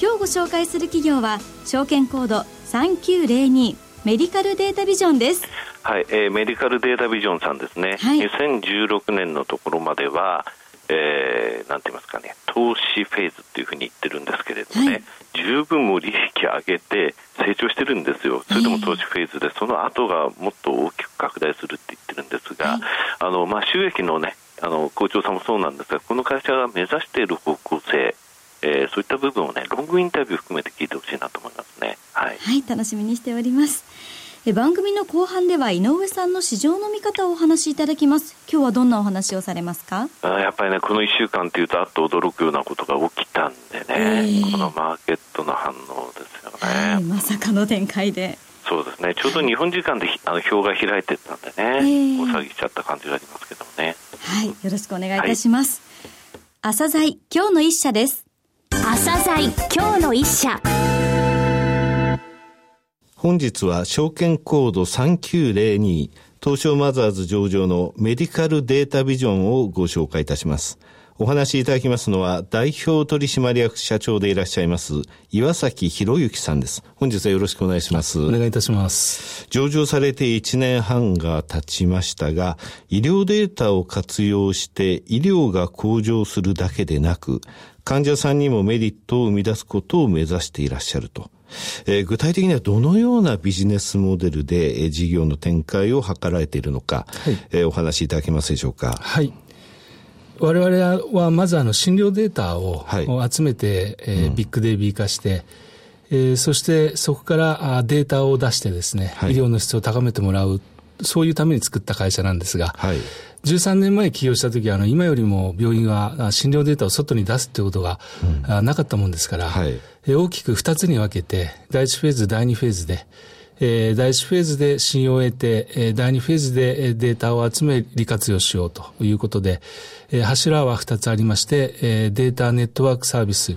今日ご紹介する企業は証券コード3902メディカルデータビジョンです。はい、えー、メディカルデータビジョンさんですね、はい、2016年のところまではえー、なんて言いますかね、投資フェーズっていうふうに言ってるんですけれどもね、はい、十分も利益上げて成長してるんですよ、それでも投資フェーズで、その後がもっと大きく拡大するって言ってるんですが、はい、あのまあ、収益のね、あの校長さんもそうなんですが、この会社が目指している方向性、えー、そういった部分をね、ロングインタビュー含めて聞いてほしいなと思いますね。はい、はい、楽しみにしております。え番組の後半では井上さんの市場の見方をお話しいただきます。今日はどんなお話をされますか？あやっぱりねこの1週間というとあっと驚くようなことが起きたんでね、えー、このマーケットの反応ですよね、はい、まさかの展開で。そうですね。ちょうど日本時間であの表が開いてたんでね、えー、お騒ぎしちゃった感じがありますけどもね。はいよろしくお願いいたします、はい、朝鮮今日の一社です朝鮮今日の一社本日は証券コード3902東証マザーズ上場のメディカルデータビジョンをご紹介いたします。お話しいただきますのは代表取締役社長でいらっしゃいます岩崎博之さんです。本日はよろしくお願いします。お願いいたします。上場されて1年半が経ちましたが、医療データを活用して医療が向上するだけでなく、患者さんにもメリットを生み出すことを目指していらっしゃると。えー、具体的にはどのようなビジネスモデルで、えー、事業の展開を図られているのか、はい、えー、お話しいただけますでしょうか？はい。我々はまずあの診療データを集めて、えー、ビッグデイビー化して、えー、そしてそこからデータを出してですね、はい、医療の質を高めてもらう、そういうために作った会社なんですが、はい、13年前起業した時は、あの、今よりも病院は診療データを外に出すってことが、うん、なかったもんですから、はい、大きく2つに分けて、第1フェーズ、第2フェーズで、えー、第1フェーズで信用を得て、えー、第2フェーズでデータを集め利活用しようということで、えー、柱は2つありまして、えー、データネットワークサービス、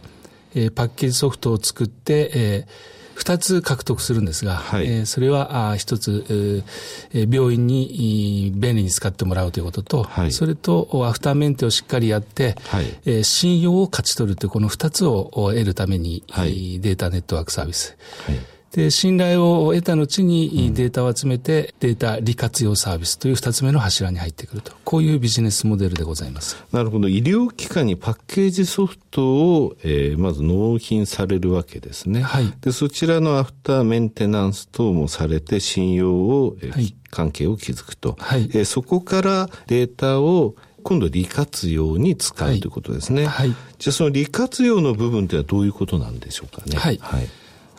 えー、パッケージソフトを作って、えー二つ獲得するんですが、はい、えー、それは一つ、えー、病院に便利に使ってもらうということと、はい、それとアフターメンテをしっかりやって、はい、えー、信用を勝ち取るというこの二つを得るために、はい、データネットワークサービス。はいで、信頼を得た後にデータを集めて、データ利活用サービスという二つ目の柱に入ってくると。こういうビジネスモデルでございます。なるほど。医療機関にパッケージソフトを、えー、まず納品されるわけですね。はい。で、そちらのアフターメンテナンス等もされて、信用を、えー、はい、関係を築くと。はい。えー、そこからデータを今度利活用に使うということですね。はい。じゃあその利活用の部分ってのはどういうことなんでしょうかね。はい。はい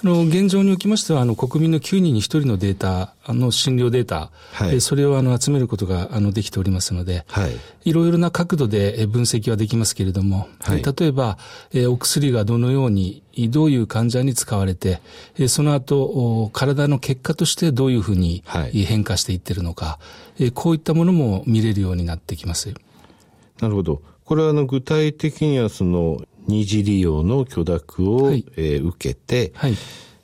あの、現状におきましては、あの、国民の9人に1人のデータ、あの、診療データ、はい、それをあの、集めることが、あの、できておりますので、はい。いろいろな角度で分析はできますけれども、はい、例えば、えお薬がどのように、どういう患者に使われて、えその後、体の結果としてどういうふうに変化していってるのか、えこういったものも見れるようになってきます。なるほど。これはあの具体的にはその二次利用の許諾を、はい、えー、受けて、はい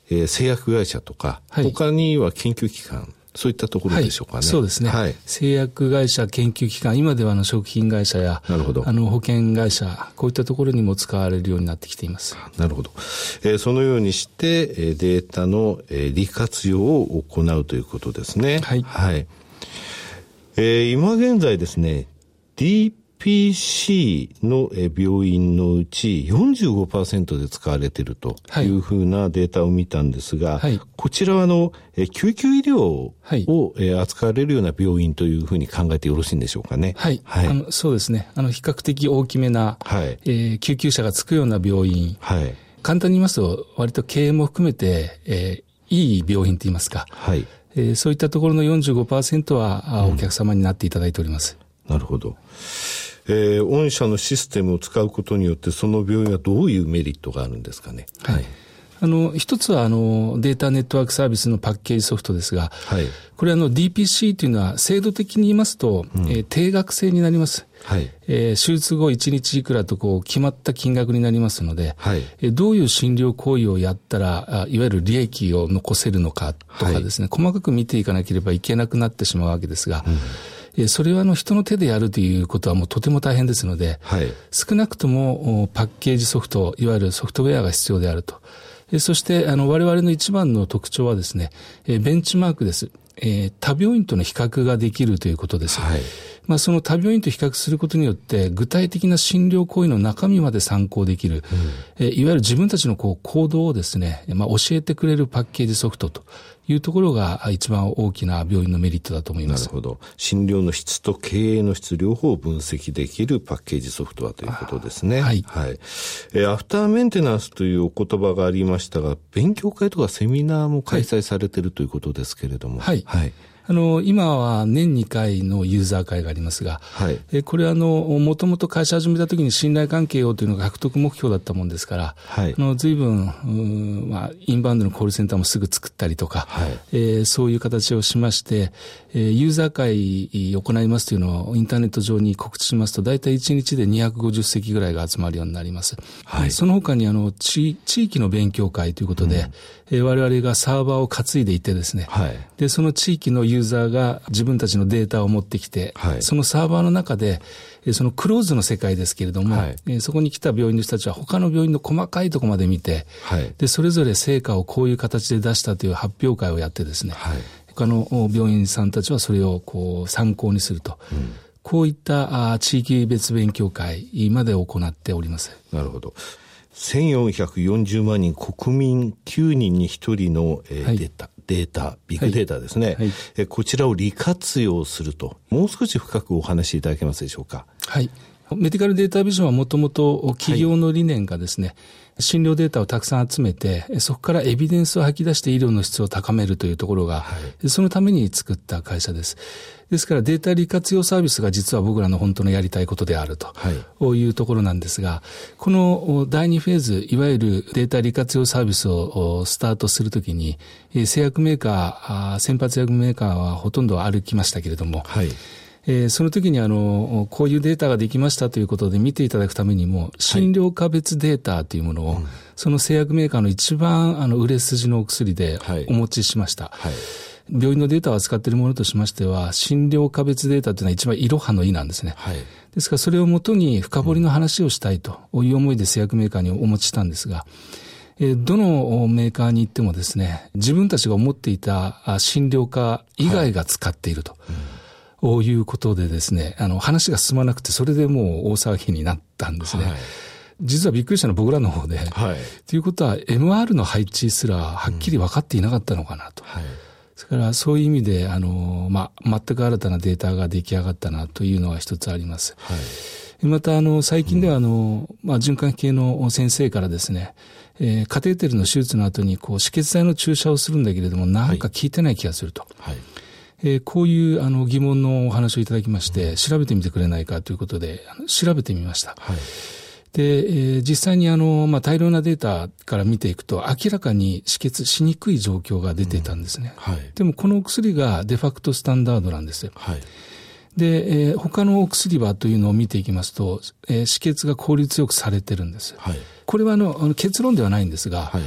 えー、製薬会社とか、はい、他には研究機関、そういったところでしょうかね。はい、そうですね、はい。製薬会社、研究機関、今ではあの食品会社や、なるほど。あの保険会社、こういったところにも使われるようになってきています。なるほど。えー、そのようにして、えー、データの、えー、利活用を行うということですね。はい。はい。えー、今現在ですね、ディープ PC の病院のうち45%で使われているというふうなデータを見たんですが、はい、こちらはあの、救急医療を扱われるような病院というふうに考えてよろしいんでしょうかね。はい。はい、あのそうですね。あの、比較的大きめな、はいえー、救急車がつくような病院。はい。簡単に言いますと、割と経営も含めて、えー、いい病院と言いますか。はい。えー、そういったところの45%は、お客様になっていただいております。うん、なるほど。えー、御社のシステムを使うことによって、その病院はどういうメリットがあるんですかね。はい。あの、一つは、あの、データネットワークサービスのパッケージソフトですが、はい、これあの、DPC というのは、制度的に言いますと、うん、えー、定額制になります。はい。えー、手術後1日いくらとこう、決まった金額になりますので、はい。えー、どういう診療行為をやったら、あいわゆる利益を残せるのかとかですね、はい、細かく見ていかなければいけなくなってしまうわけですが、うんそれはあの人の手でやるということはもうとても大変ですので、はい、少なくともパッケージソフト、いわゆるソフトウェアが必要であると。そして、あの、我々の一番の特徴はですね、ベンチマークです。えー、他病院との比較ができるということです。はい。まあ、その他病院と比較することによって、具体的な診療行為の中身まで参考できる、うん、えいわゆる自分たちのこう行動をですね、まあ、教えてくれるパッケージソフトというところが一番大きな病院のメリットだと思います。なるほど。診療の質と経営の質両方を分析できるパッケージソフトはということですね。はい。はい。えアフターメンテナンスというお言葉がありましたが、勉強会とかセミナーも開催されているということですけれども。はい。はいあの、今は年2回のユーザー会がありますが、はい、えこれはあの、もともと会社始めた時に信頼関係をというのが獲得目標だったもんですから、はい、あの随分、まあ、インバウンドのコールセンターもすぐ作ったりとか、はい、えー、そういう形をしまして、えー、ユーザー会行いますというのをインターネット上に告知しますと、大体1日で250席ぐらいが集まるようになります。はい、その他にあの地、地域の勉強会ということで、うん、えー、我々がサーバーを担いでいてですね、はい、で、その地域のユーザーが自分たちのデータを持ってきて、はい、そのサーバーの中で、そのクローズの世界ですけれども、はい、そこに来た病院の人たちは他の病院の細かいところまで見て、はい、で、それぞれ成果をこういう形で出したという発表会をやってですね、はい、他の病院さんたちはそれをこう参考にすると。うん。こういった地域別勉強会まで行っております。なるほど。1440万人、国民9人に1人の、えー、はい、データ、データ、ビッグデータですね、はいはい、えこちらを利活用すると、もう少し深くお話しいただけますでしょうか？はい。メディカルデータビジョンはもともと企業の理念がですね、はい、診療データをたくさん集めて、そこからエビデンスを吐き出して医療の質を高めるというところが、はい、そのために作った会社です。ですからデータ利活用サービスが実は僕らの本当のやりたいことであると、はい、いうところなんですが、この第2フェーズ、いわゆるデータ利活用サービスをスタートするときに、製薬メーカー、先発薬メーカーはほとんど歩きましたけれども、はいえー、その時にあの、こういうデータができましたということで見ていただくためにも、診療科別データというものを、はい、その製薬メーカーの一番あの売れ筋のお薬でお持ちしました。はい、はい病院のデータを扱っているものとしましては、診療科別データというのは一番いろはの意なんですね。はい、ですからそれをもとに深掘りの話をしたいという思いで製薬メーカーにお持ちしたんですが、えどのメーカーに行ってもですね、自分たちが思っていた診療科以外が使っていると。はいうん、いうことでですね、あの話が進まなくて、それでもう大騒ぎになったんですね。はい実はびっくりしたのは僕らの方で。はい。ということは、MR の配置すらはっきり分かっていなかったのかなと。はい。ですからそういう意味で、あの、まあ、全く新たなデータが出来上がったなというのは一つあります。はい、また、あの、最近では、あの、まあ、循環器系の先生からですね、えー、カテーテルの手術の後に、こう、止血剤の注射をするんだけれども、なんか効いてない気がすると。はい、えー、こういうあの疑問のお話をいただきまして、調べてみてくれないかということで、調べてみました。はいで、えー、実際にあの、まあ、大量なデータから見ていくと、明らかに止血しにくい状況が出ていたんですね。うんはい、でも、このお薬がデファクトスタンダードなんですよ。はい、で、えー、他のお薬はというのを見ていきますと、えー、止血が効率よくされてるんです。はい、これはあの、あの結論ではないんですが、はい、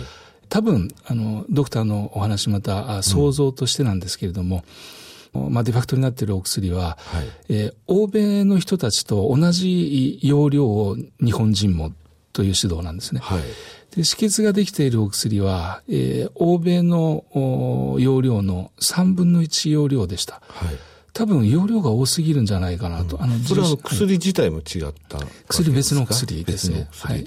多分、あの、ドクターのお話また想像としてなんですけれども、うんまあ、デファクトになっているお薬は、はい、えー、欧米の人たちと同じ容量を日本人もという指導なんですね。はい、で止血ができているお薬は、えー、欧米の容量の3分の1容量でした。はい多分容量が多すぎるんじゃないかなと。うん、あのそれは薬自体も違った薬別の薬ですね。はい。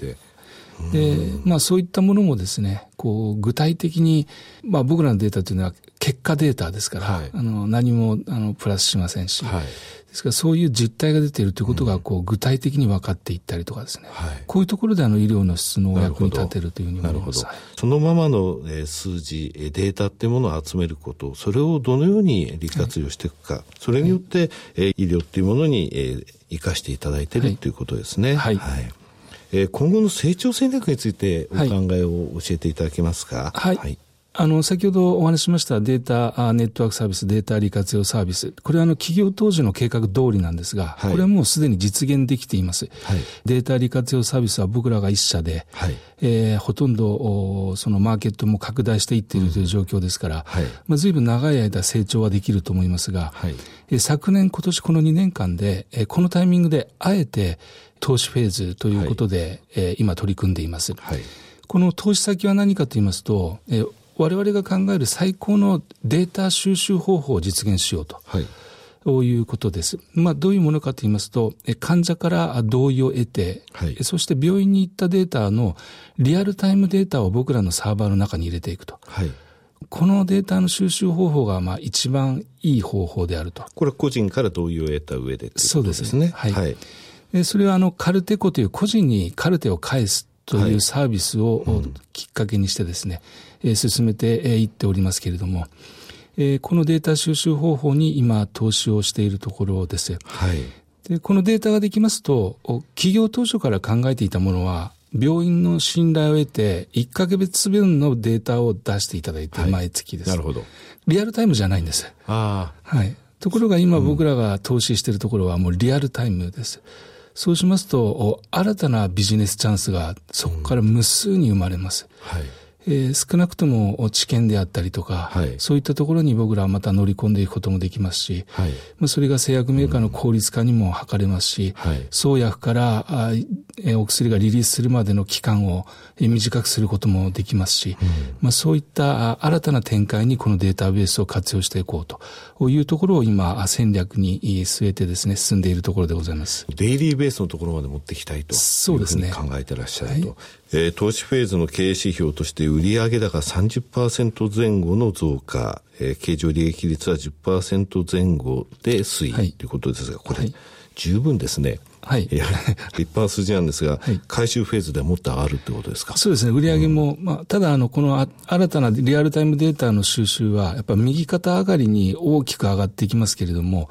で、まあそういったものもですね、こう具体的に、まあ僕らのデータというのは結果データですから、はい、あの何もあのプラスしませんし、はい、ですからそういう実態が出ているということがこう具体的に分かっていったりとかですね、はい、こういうところであの医療の質のお役に立てるというふうに思います。そのままの数字、データっていうものを集めること、それをどのように利活用していくか、それによって、医療っていうものに生かしていただいてい。るということですね。はいえー、今後の成長戦略についてお考えを教えていただけますか？はい、はい。あの、先ほどお話しましたデータネットワークサービス、データ利活用サービス。これはあの、企業当時の計画通りなんですが、はい、これはもうすでに実現できています。はい、データ利活用サービスは僕らが一社で、はい、えー、ほとんど、そのマーケットも拡大していっているという状況ですから、はい、まあ、随分長い間成長はできると思いますが、はい、えー、昨年、今年この2年間で、えー、このタイミングであえて投資フェーズということで、はい、えー、今取り組んでいます。はいこの投資先は何かと言いますと、えー、我々が考える最高のデータ収集方法を実現しようと。はいということです。まあ、どういうものかと言いますと、患者から同意を得て、はい、そして病院に行ったデータのリアルタイムデータを僕らのサーバーの中に入れていくと。はい、このデータの収集方法がまあ一番いい方法であると。これは個人から同意を得た上で、ね、そうですね。はい。はい、それはあのカルテコという個人にカルテを返すというサービスをきっかけにしてですね、え進めていっておりますけれども、えこのデータ収集方法に今投資をしているところです。はい。で、このデータができますと、企業当初から考えていたものは、病院の信頼を得て、1ヶ月分のデータを出していただいて、毎月です、はい。なるほど。リアルタイムじゃないんです。ああ。はい。ところが今僕らが投資しているところはもうリアルタイムです。そうしますと、新たなビジネスチャンスがそこから無数に生まれます。うん、はい。えー、少なくとも知見であったりとか、はい、そういったところに僕らはまた乗り込んでいくこともできますし、はい、まあ、それが製薬メーカーの効率化にも図れますし、うんはい、創薬からあ、えー、お薬がリリースするまでの期間を短くすることもできますし、うん、まあ、そういった新たな展開にこのデータベースを活用していこうというところを今戦略に据えてですね、進んでいるところでございます。デイリーベースのところまで持っていきたいとそうですね。考えてらっしゃると。えー、投資フェーズの経営指標として売上高30%前後の増加、えー、経常利益率は10%前後で推移、はい、ということですが、これ、はい、十分ですね。はい。立派な数字なんですが、はい、回収フェーズでもっと上がるってことですか？そうですね。売上も、うん、まあ、ただ、あの、この新たなリアルタイムデータの収集は、やっぱ右肩上がりに大きく上がっていきますけれども、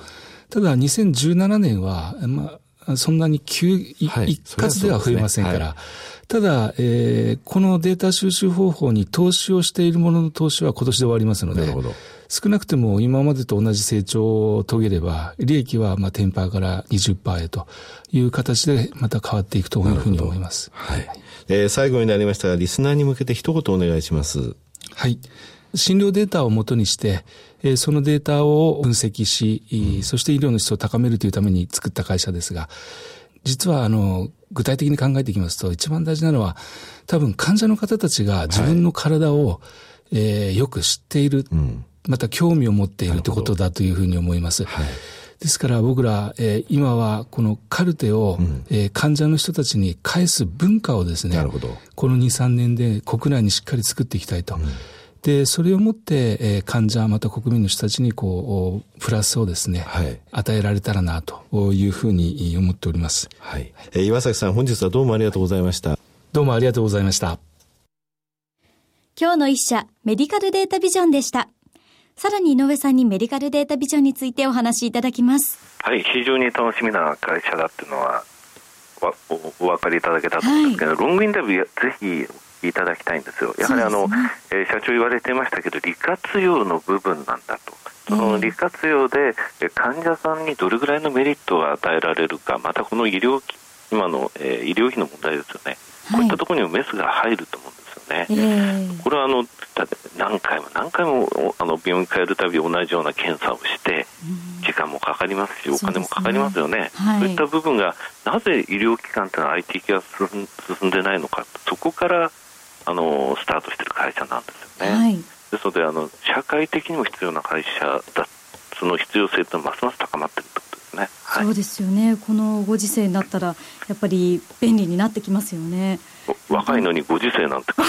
ただ、2017年は、まあ、そんなに急、はい、一括では増えませんから、ただ、えー、このデータ収集方法に投資をしているものの投資は今年で終わりますので、少なくても今までと同じ成長を遂げれば、利益はまあ10%から20%へという形でまた変わっていくというふうに思います。はい。えー、最後になりましたが、リスナーに向けて一言お願いします。はい。診療データをもとにして、えー、そのデータを分析し、うん、そして医療の質を高めるというために作った会社ですが、実はあの、具体的に考えていきますと、一番大事なのは、多分患者の方たちが自分の体を、はい、えー、よく知っている、うん、また興味を持っているということだというふうに思います。はい、ですから僕ら、えー、今はこのカルテを、うん、えー、患者の人たちに返す文化をですね、この2、3年で国内にしっかり作っていきたいと。うんで、それをもって、えー、患者、また国民の人たちに、こう、プラスをですね、はい、与えられたらな、というふうに思っております。はい。えー、岩崎さん、本日はどうもありがとうございました。どうもありがとうございました。今日の一社、メディカルデータビジョンでした。さらに井上さんにメディカルデータビジョンについてお話しいただきます。はい、非常に楽しみな会社だっていうのは、おお分かりいただけたと思うんですけど、はい、ロングインタビューぜひいただきたいんですよ。やはりあの、ね、えー、社長言われてましたけど、利活用の部分なんだと。その利活用で患者さんにどれぐらいのメリットが与えられるか、またこの医療今の、えー、医療費の問題ですよね、はい、こういったところにもメスが入ると思うんですよね。えー、これはあの何回も何回もあの病院帰るたび同じような検査をして、時間もかかりますし、お金もかかりますよね。そう、ねはい、いった部分がなぜ医療機関というのは IT 化が進んでないのか、そこからあのスタートしている会社なんですよね。はい、ですのであの社会的にも必要な会社だその必要性というのはますます高まっているですね。はい、そうですよね。このご時世になったらやっぱり便利になってきますよね。若いのにご時世なんて。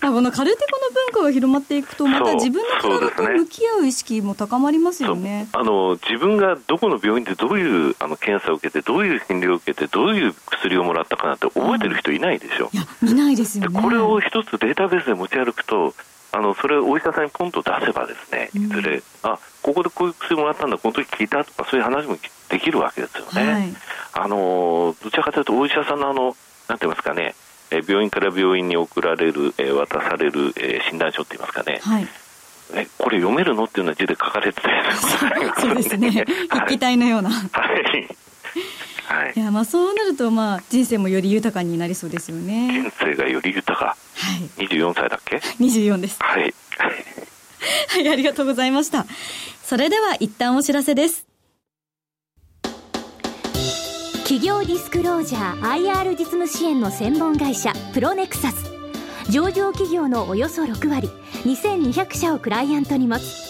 まあこのカルテコの文化が広まっていくとまた自分の体と向き合う意識も高まりますよね、ね、あの自分がどこの病院でどういうあの検査を受けてどういう診療を受けてどういう薬をもらったかなって覚えてる人いないでしょ、いや見ないですよね。これを一つデータベースで持ち歩くとあのそれをお医者さんにポンと出せばですねいずれ、うん、あここでこういう薬もらったんだこの時聞いたとかそういう話もできるわけですよね。はい、あのどちらかというとお医者さんのあのなんて言いますかねえ病院から病院に送られる、え渡される、え診断書って言いますかね、はい、えこれ読めるのっていうのは字で書かれてたりそうですね。筆記体のような。はいはい、い。やまあそうなるとまあ人生もより豊かになりそうですよね。人生がより豊か、はい、24歳だっけ？24です。はい。はいありがとうございました。それでは一旦お知らせです。企業ディスクロージャー IR 実務支援の専門会社プロネクサス。上場企業のおよそ6割2200社をクライアントに持つ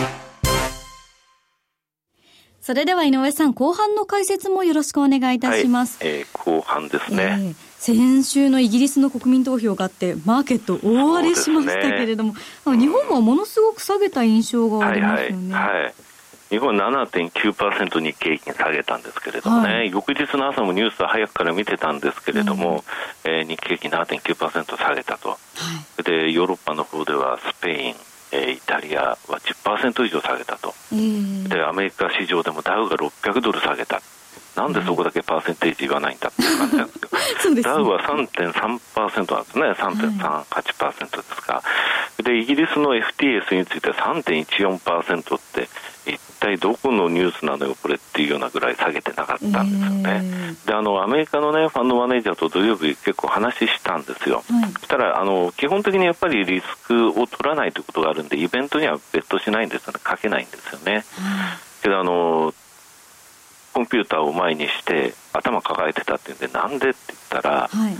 それでは井上さん後半の解説もよろしくお願いいたします、はい、えー、後半ですね、えー先週のイギリスの国民投票があって、マーケット大荒れしましたけれども、ね、日本はものすごく下げた印象がありますよね。はいはいはい日本は7.9%日経平均下げたんですけれどもね、はい、翌日の朝もニュースは早くから見てたんですけれども、うん、えー、日経平均7.9%下げたと、はい、でヨーロッパの方ではスペイン、えー、イタリアは10%以上下げたと、でアメリカ市場でもダウが600ドル下げた。なんでそこだけパーセンテージ言わないんだっていう感じなんですけど、ね、ダウは3.3%なんですね、3.38%ですか、はい、でイギリスの FTS については3.14%って、一体どこのニュースなのよ、これっていうようなぐらい下げてなかったんですよね。えー、であのアメリカの、ね、ファンドマネージャーと土曜日、結構話したんですよ。はい、そしたらあの基本的にやっぱりリスクを取らないということがあるんで、イベントには別途しないんですよね、かけないんですよね。けどあのコンピューターを前にして頭抱えてたっていうんでなんでって言ったら、はい、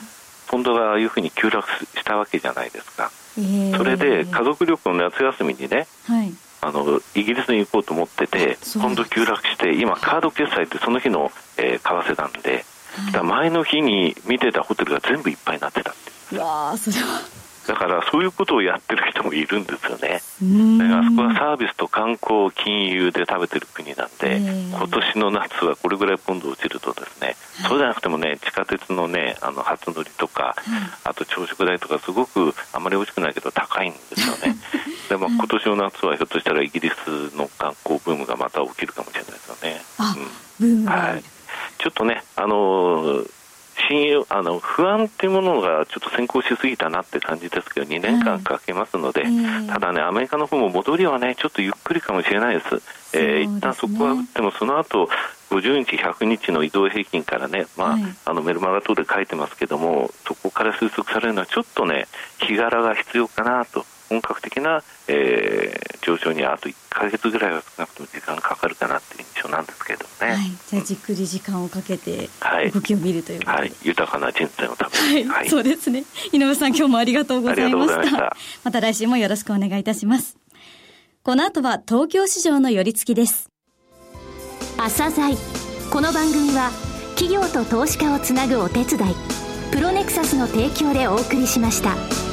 ポンドがああいうふうに急落したわけじゃないですか、えー、それで家族旅行の夏休みにね、はい、あのイギリスに行こうと思っててポンド急落して今カード決済ってその日の、えー、為替なんで、はい、前の日に見てたホテルが全部いっぱいになってたってう。わそれはだからそういうことをやってる人もいるんですよね。だからあそこはサービスと観光、金融で食べてる国なんで、今年の夏はこれぐらいポンド落ちるとですね、そうじゃなくてもね、地下鉄のね、あの初乗りとか、あと朝食代とかすごくあまり美味しくないけど高いんですよね。でも今年の夏はひょっとしたらイギリスの観光ブームがまた起きるかもしれないですよね。うん、はい。ちょっとね、あのー信用あの不安っていうものがちょっと先行しすぎたなって感じですけど2年間かけますので、ただねアメリカの方も戻りはねちょっとゆっくりかもしれないです。えー、一旦そこは打ってもその後50日、100日の移動平均からね、まあ、はい、あのメルマガ等で書いてますけども、そこから推測されるのは、ちょっとね、日柄が必要かなと、本格的な、えー、上昇にあと1か月ぐらいは少なくとも時間がかかるかなっていう印象なんですけどね。はい、じゃあじっくり時間をかけて動きを見るというはい、豊かな人生のために、はい、そうですね。井上さん、今日もありがとうございました。ままた来週もよろしくお願いいたします。この後は東京市場の寄り付きです。朝鮮この番組は企業と投資家をつなぐお手伝いプロネクサスの提供でお送りしました。